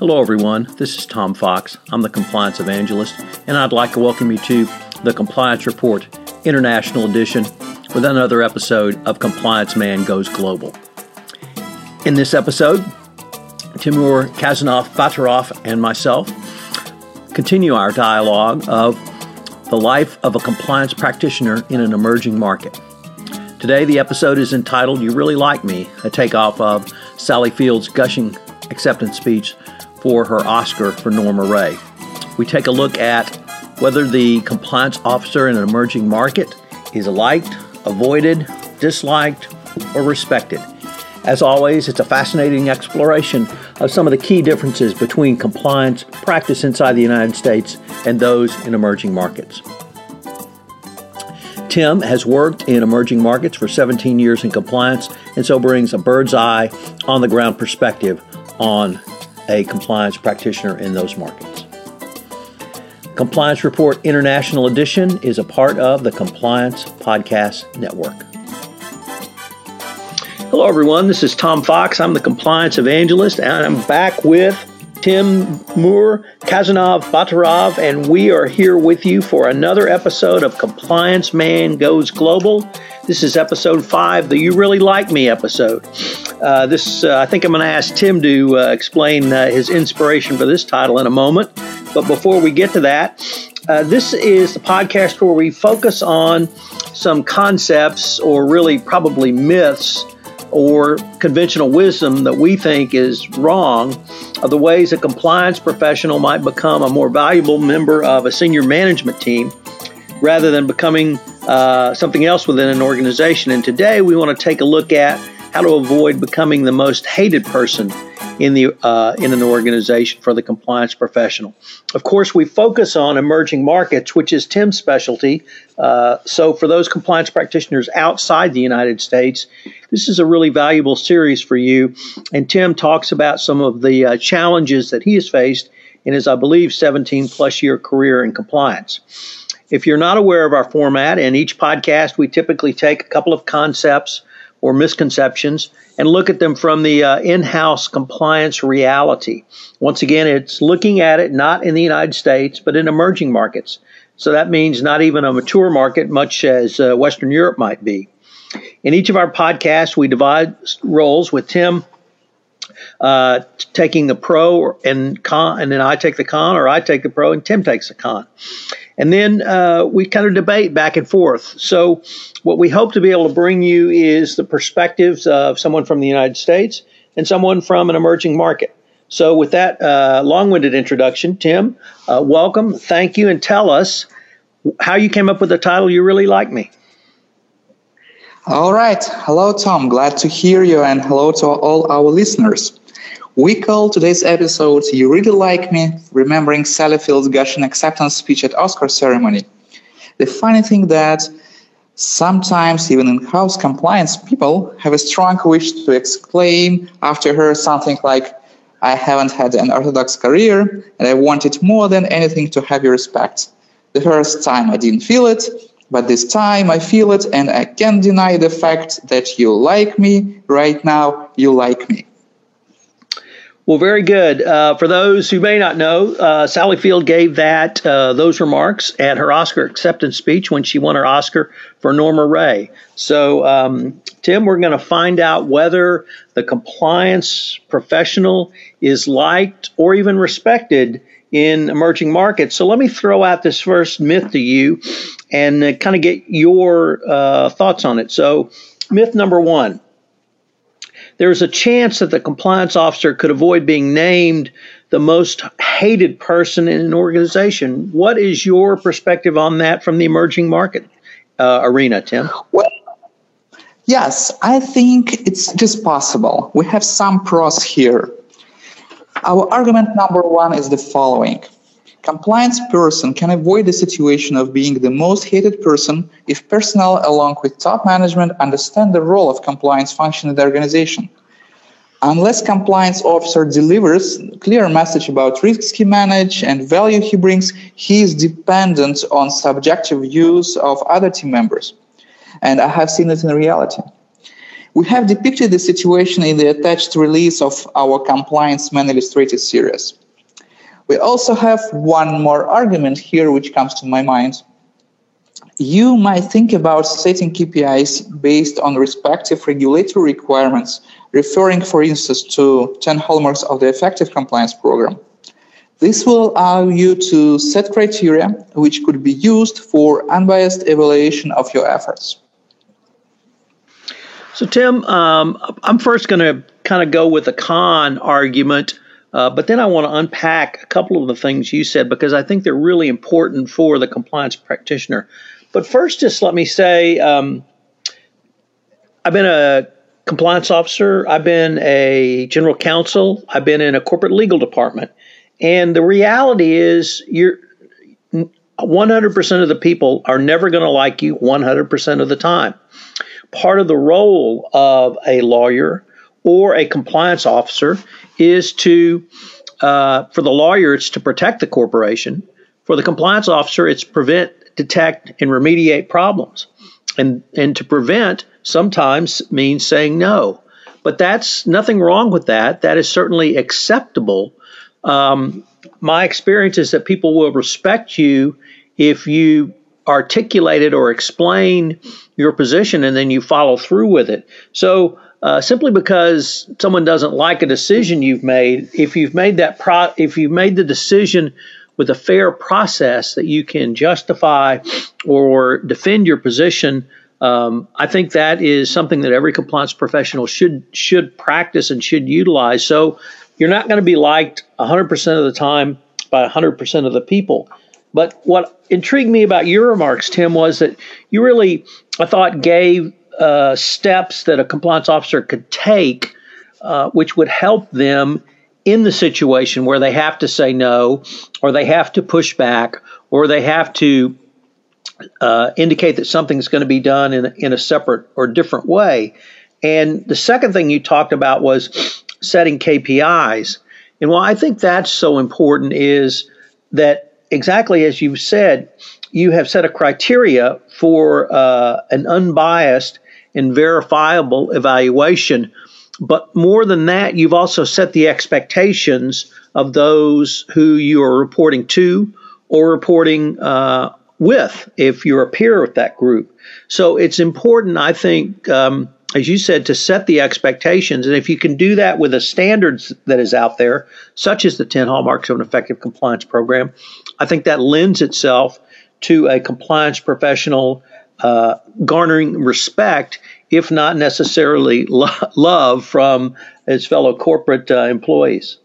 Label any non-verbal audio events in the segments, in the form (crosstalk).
Hello, everyone. This is Tom Fox. I'm the Compliance Evangelist, and I'd like to welcome you to the Compliance Report International Edition with another episode of Compliance Man Goes Global. In this episode, Timur Khasanov Batyrov and myself continue our dialogue of the life of a compliance practitioner in an emerging market. Today, the episode is entitled You Really Like Me, a takeoff of Sally Field's gushing acceptance speech for her Oscar for Norma Rae. We take a look at whether the compliance officer in an emerging market is liked, avoided, disliked, or respected. As always, it's a fascinating exploration of some of the key differences between compliance practice inside the United States and those in emerging markets. Tim has worked in emerging markets for 17 years in compliance and so brings a bird's eye on the ground perspective on a compliance practitioner in those markets. Compliance Report International Edition is a part of the Compliance Podcast Network. Hello, everyone. This is Tom Fox. I'm the Compliance Evangelist, and I'm back with Tim Moore, Khasanov Batyrov, and we are here with you for another episode of Compliance Man Goes Global. This is episode five, the You Really Like Me episode. Uh, this, uh, I think I'm going to ask Tim to uh, explain uh, his inspiration for this title in a moment. But before we get to that, uh, this is the podcast where we focus on some concepts or really probably myths or conventional wisdom that we think is wrong of the ways a compliance professional might become a more valuable member of a senior management team rather than becoming uh, something else within an organization. And today we want to take a look at how to avoid becoming the most hated person in the uh, in an organization for the compliance professional. Of course, we focus on emerging markets, which is Tim's specialty. Uh, so, for those compliance practitioners outside the United States, this is a really valuable series for you. And Tim talks about some of the uh, challenges that he has faced in his, I believe, 17 plus year career in compliance. If you're not aware of our format, in each podcast, we typically take a couple of concepts or misconceptions and look at them from the uh, in house compliance reality. Once again, it's looking at it not in the United States, but in emerging markets. So that means not even a mature market, much as uh, Western Europe might be. In each of our podcasts, we divide roles with Tim uh, taking the pro and con, and then I take the con, or I take the pro and Tim takes the con. And then uh, we kind of debate back and forth. So, what we hope to be able to bring you is the perspectives of someone from the United States and someone from an emerging market. So, with that uh, long winded introduction, Tim, uh, welcome, thank you, and tell us how you came up with the title You Really Like Me. All right. Hello, Tom. Glad to hear you, and hello to all our listeners. We call today's episode You Really Like Me, remembering Sally Field's gushing acceptance speech at Oscar ceremony. The funny thing that sometimes even in-house compliance people have a strong wish to exclaim after her something like, I haven't had an orthodox career and I wanted more than anything to have your respect. The first time I didn't feel it, but this time I feel it and I can't deny the fact that you like me right now, you like me. Well, very good. Uh, for those who may not know, uh, Sally Field gave that uh, those remarks at her Oscar acceptance speech when she won her Oscar for Norma Rae. So, um, Tim, we're going to find out whether the compliance professional is liked or even respected in emerging markets. So, let me throw out this first myth to you and uh, kind of get your uh, thoughts on it. So, myth number one there's a chance that the compliance officer could avoid being named the most hated person in an organization. What is your perspective on that from the emerging market uh, arena, Tim? Well, yes, I think it's just possible. We have some pros here. Our argument number one is the following. Compliance person can avoid the situation of being the most hated person if personnel along with top management understand the role of compliance function in the organization. Unless compliance officer delivers clear message about risks he manage and value he brings, he is dependent on subjective views of other team members. And I have seen it in reality. We have depicted the situation in the attached release of our Compliance Man Illustrated series. We also have one more argument here which comes to my mind. You might think about setting KPIs based on respective regulatory requirements, referring, for instance, to 10 hallmarks of the effective compliance program. This will allow you to set criteria which could be used for unbiased evaluation of your efforts. So, Tim, um, I'm first going to kind of go with a con argument, uh, but then I want to unpack a couple of the things you said because I think they're really important for the compliance practitioner. But first, just let me say um, I've been a compliance officer, I've been a general counsel, I've been in a corporate legal department. And the reality is, you're 100% of the people are never going to like you 100% of the time. Part of the role of a lawyer or a compliance officer is to, uh, for the lawyer, it's to protect the corporation. For the compliance officer, it's prevent, detect, and remediate problems. And, and to prevent sometimes means saying no. But that's nothing wrong with that. That is certainly acceptable um, my experience is that people will respect you if you articulate it or explain your position and then you follow through with it. So, uh, simply because someone doesn't like a decision you've made, if you've made that pro- if you've made the decision with a fair process that you can justify or defend your position, um, I think that is something that every compliance professional should should practice and should utilize. So you're not going to be liked 100% of the time by 100% of the people. But what intrigued me about your remarks, Tim, was that you really, I thought, gave uh, steps that a compliance officer could take, uh, which would help them in the situation where they have to say no, or they have to push back, or they have to uh, indicate that something's going to be done in, in a separate or different way. And the second thing you talked about was setting KPIs. And why I think that's so important is that exactly as you said, you have set a criteria for uh, an unbiased and verifiable evaluation. But more than that, you've also set the expectations of those who you are reporting to or reporting uh, with if you're a peer with that group. So it's important, I think, um, as you said, to set the expectations. And if you can do that with a standards that is out there, such as the 10 hallmarks of an effective compliance program, I think that lends itself to a compliance professional uh, garnering respect, if not necessarily lo- (laughs) love from his fellow corporate uh, employees.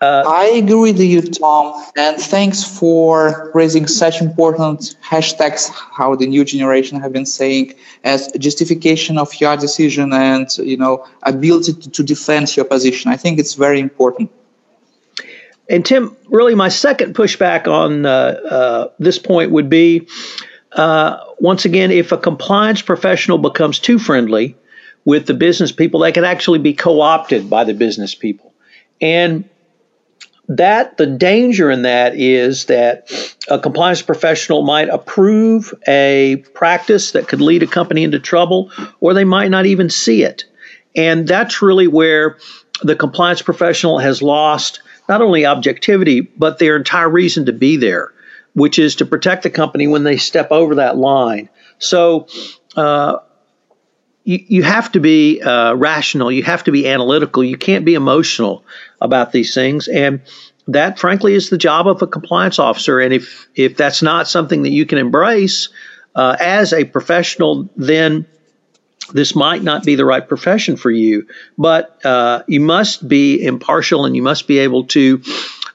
Uh, I agree with you, Tom, and thanks for raising such important hashtags, how the new generation have been saying, as justification of your decision and you know ability to defend your position. I think it's very important. And Tim, really, my second pushback on uh, uh, this point would be, uh, once again, if a compliance professional becomes too friendly with the business people, they could actually be co-opted by the business people, and that the danger in that is that a compliance professional might approve a practice that could lead a company into trouble, or they might not even see it. And that's really where the compliance professional has lost not only objectivity, but their entire reason to be there, which is to protect the company when they step over that line. So, uh, you, you have to be uh, rational. You have to be analytical. You can't be emotional about these things. And that, frankly, is the job of a compliance officer. And if if that's not something that you can embrace uh, as a professional, then this might not be the right profession for you. But uh, you must be impartial and you must be able to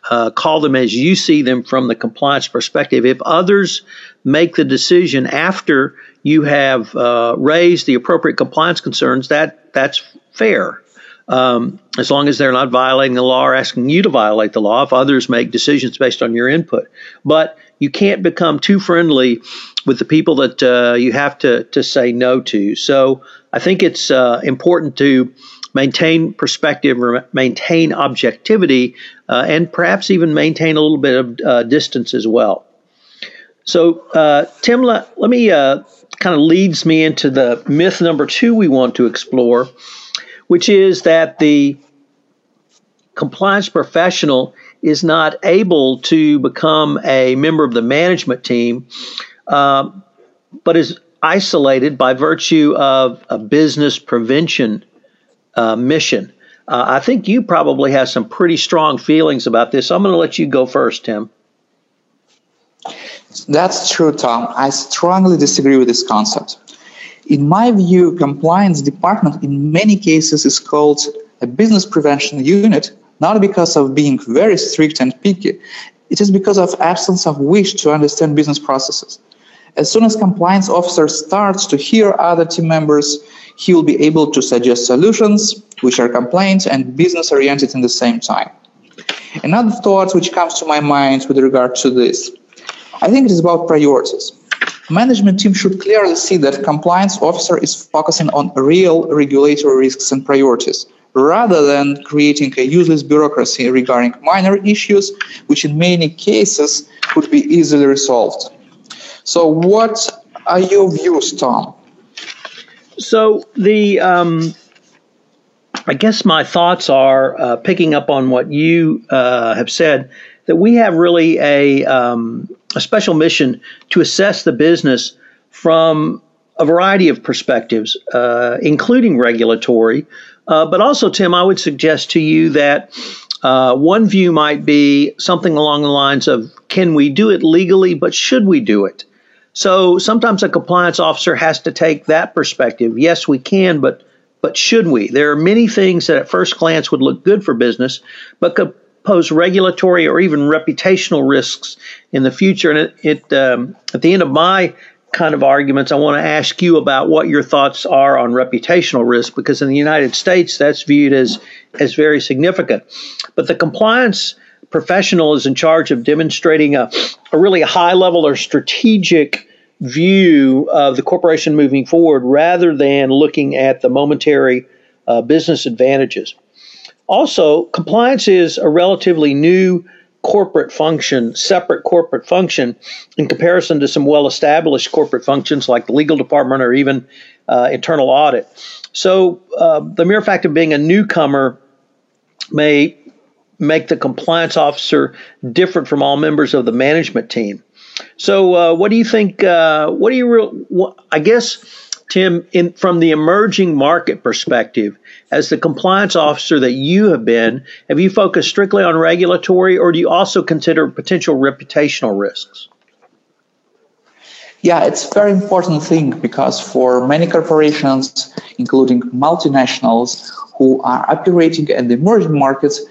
uh, call them as you see them from the compliance perspective. If others make the decision after you have uh, raised the appropriate compliance concerns, that that's fair. Um, as long as they're not violating the law or asking you to violate the law, if others make decisions based on your input. But you can't become too friendly with the people that uh, you have to, to say no to. So I think it's uh, important to maintain perspective, maintain objectivity, uh, and perhaps even maintain a little bit of uh, distance as well. So, uh, Tim, let, let me uh, kind of leads me into the myth number two we want to explore, which is that the compliance professional is not able to become a member of the management team, uh, but is isolated by virtue of a business prevention uh, mission. Uh, I think you probably have some pretty strong feelings about this. I'm going to let you go first, Tim. That's true, Tom. I strongly disagree with this concept. In my view, compliance department in many cases is called a business prevention unit, not because of being very strict and picky. It is because of absence of wish to understand business processes. As soon as compliance officer starts to hear other team members, he will be able to suggest solutions which are compliant and business oriented in the same time. Another thought which comes to my mind with regard to this I think it is about priorities. Management team should clearly see that compliance officer is focusing on real regulatory risks and priorities rather than creating a useless bureaucracy regarding minor issues which in many cases could be easily resolved. So what are your views, Tom? So the um, I guess my thoughts are uh, picking up on what you uh, have said that we have really a um, a special mission to assess the business from a variety of perspectives, uh, including regulatory. Uh, but also, Tim, I would suggest to you that uh, one view might be something along the lines of can we do it legally, but should we do it? So sometimes a compliance officer has to take that perspective. Yes, we can, but but should we? There are many things that at first glance would look good for business, but could pose regulatory or even reputational risks in the future. And it, it um, at the end of my kind of arguments, I want to ask you about what your thoughts are on reputational risk, because in the United States, that's viewed as as very significant. But the compliance professional is in charge of demonstrating a, a really high level or strategic view of the corporation moving forward rather than looking at the momentary uh, business advantages. Also, compliance is a relatively new corporate function, separate corporate function, in comparison to some well established corporate functions like the legal department or even uh, internal audit. So, uh, the mere fact of being a newcomer may make the compliance officer different from all members of the management team. So, uh, what do you think? Uh, what do you real? I guess, Tim, in, from the emerging market perspective, as the compliance officer that you have been, have you focused strictly on regulatory, or do you also consider potential reputational risks? Yeah, it's a very important thing because for many corporations, including multinationals who are operating in the emerging markets,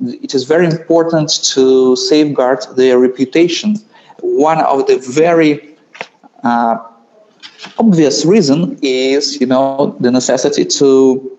it is very important to safeguard their reputation. One of the very uh, obvious reason is, you know, the necessity to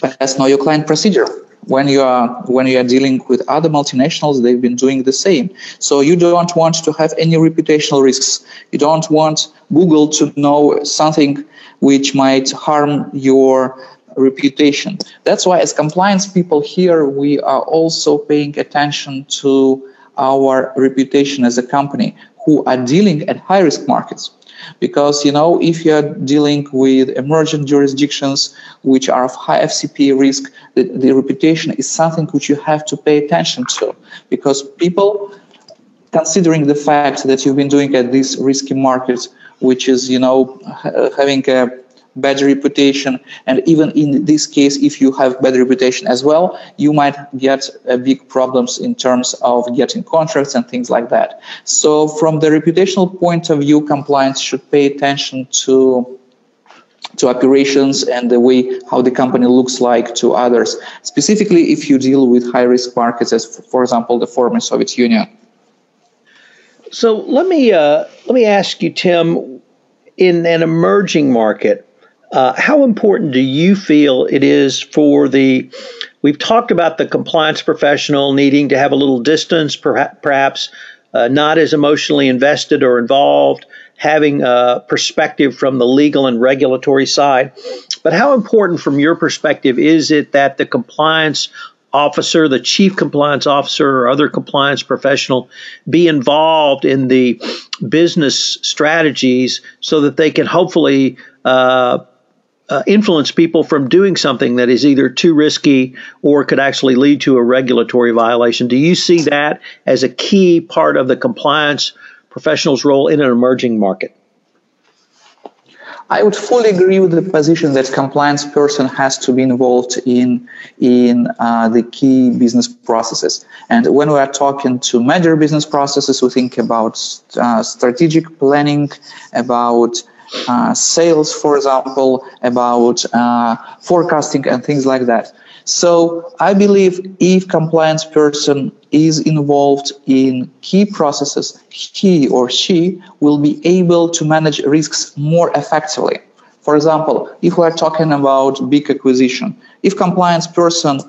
pass know your client procedure. When you are when you are dealing with other multinationals, they've been doing the same. So you don't want to have any reputational risks. You don't want Google to know something which might harm your reputation. That's why, as compliance people here, we are also paying attention to our reputation as a company who are dealing at high risk markets because you know if you're dealing with emerging jurisdictions which are of high fcp risk the, the reputation is something which you have to pay attention to because people considering the fact that you've been doing at these risky markets which is you know having a bad reputation. And even in this case, if you have bad reputation as well, you might get uh, big problems in terms of getting contracts and things like that. So from the reputational point of view, compliance should pay attention to to operations and the way how the company looks like to others, specifically if you deal with high risk markets, as for example the former Soviet Union. So let me uh, let me ask you, Tim, in an emerging market, uh, how important do you feel it is for the? We've talked about the compliance professional needing to have a little distance, perhaps uh, not as emotionally invested or involved, having a perspective from the legal and regulatory side. But how important, from your perspective, is it that the compliance officer, the chief compliance officer, or other compliance professional be involved in the business strategies so that they can hopefully uh, uh, influence people from doing something that is either too risky or could actually lead to a regulatory violation. Do you see that as a key part of the compliance professional's role in an emerging market? I would fully agree with the position that compliance person has to be involved in in uh, the key business processes. And when we are talking to major business processes, we think about uh, strategic planning, about sales, for example, about uh, forecasting and things like that. So I believe if compliance person is involved in key processes, he or she will be able to manage risks more effectively. For example, if we are talking about big acquisition, if compliance person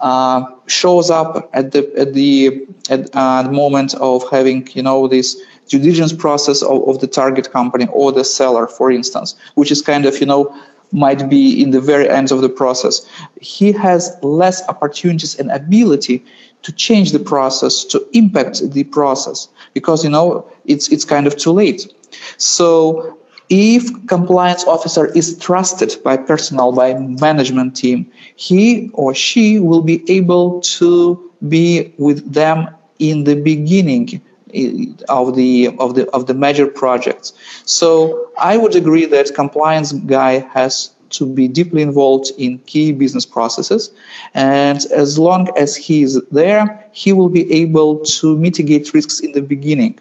uh, shows up at the at the at uh, moment of having you know this due diligence process of, of the target company or the seller, for instance, which is kind of you know might be in the very end of the process. He has less opportunities and ability to change the process, to impact the process, because you know it's it's kind of too late. So if compliance officer is trusted by personnel by management team, he or she will be able to be with them in the beginning of the of the of the major projects. So I would agree that compliance guy has to be deeply involved in key business processes, and as long as he is there, he will be able to mitigate risks in the beginning.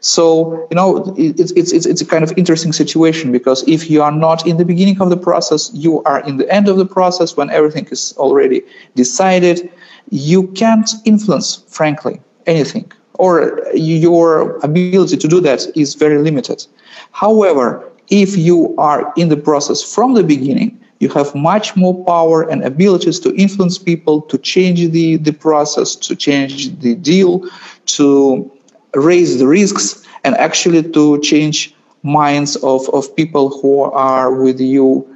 So you know it's it's it's it's a kind of interesting situation because if you are not in the beginning of the process, you are in the end of the process when everything is already decided. You can't influence, frankly, anything or your ability to do that is very limited. However, if you are in the process from the beginning, you have much more power and abilities to influence people, to change the, the process, to change the deal, to raise the risks, and actually to change minds of, of people who are with you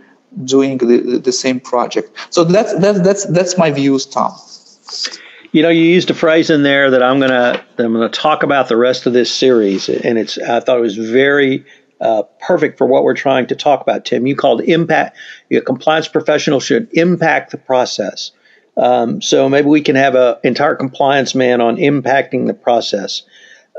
doing the, the same project. So that's, that's, that's, that's my views, Tom. You know, you used a phrase in there that I'm gonna I'm gonna talk about the rest of this series, and it's I thought it was very uh, perfect for what we're trying to talk about. Tim, you called impact. A compliance professional should impact the process. Um, so maybe we can have an entire compliance man on impacting the process.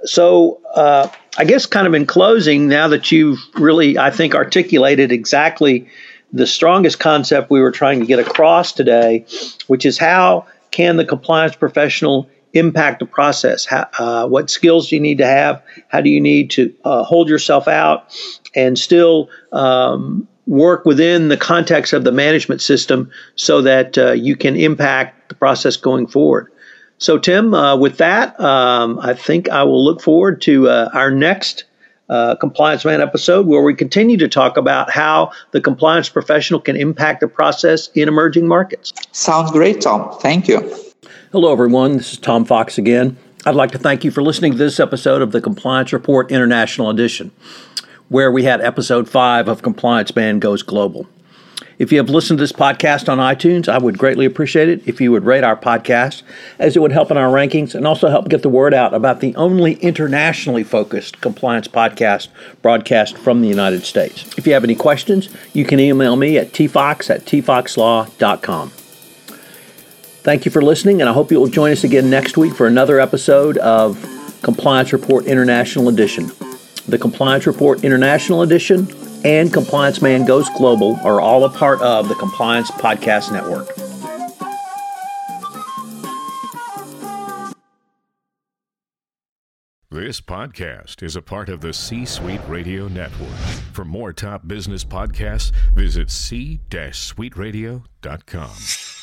So uh, I guess, kind of in closing, now that you've really, I think, articulated exactly the strongest concept we were trying to get across today, which is how can the compliance professional impact the process? How, uh, what skills do you need to have? How do you need to uh, hold yourself out and still um, work within the context of the management system so that uh, you can impact the process going forward? So, Tim, uh, with that, um, I think I will look forward to uh, our next uh, Compliance Man episode where we continue to talk about how the compliance professional can impact the process in emerging markets. Sounds great, Tom. Thank you. Hello, everyone. This is Tom Fox again. I'd like to thank you for listening to this episode of the Compliance Report International Edition, where we had episode five of Compliance Man Goes Global. If you have listened to this podcast on iTunes, I would greatly appreciate it if you would rate our podcast, as it would help in our rankings and also help get the word out about the only internationally focused compliance podcast broadcast from the United States. If you have any questions, you can email me at tfox at tfoxlaw.com. Thank you for listening, and I hope you will join us again next week for another episode of Compliance Report International Edition. The Compliance Report International Edition and Compliance Man Goes Global are all a part of the Compliance Podcast Network. This podcast is a part of the C Suite Radio Network. For more top business podcasts, visit c-suiteradio.com.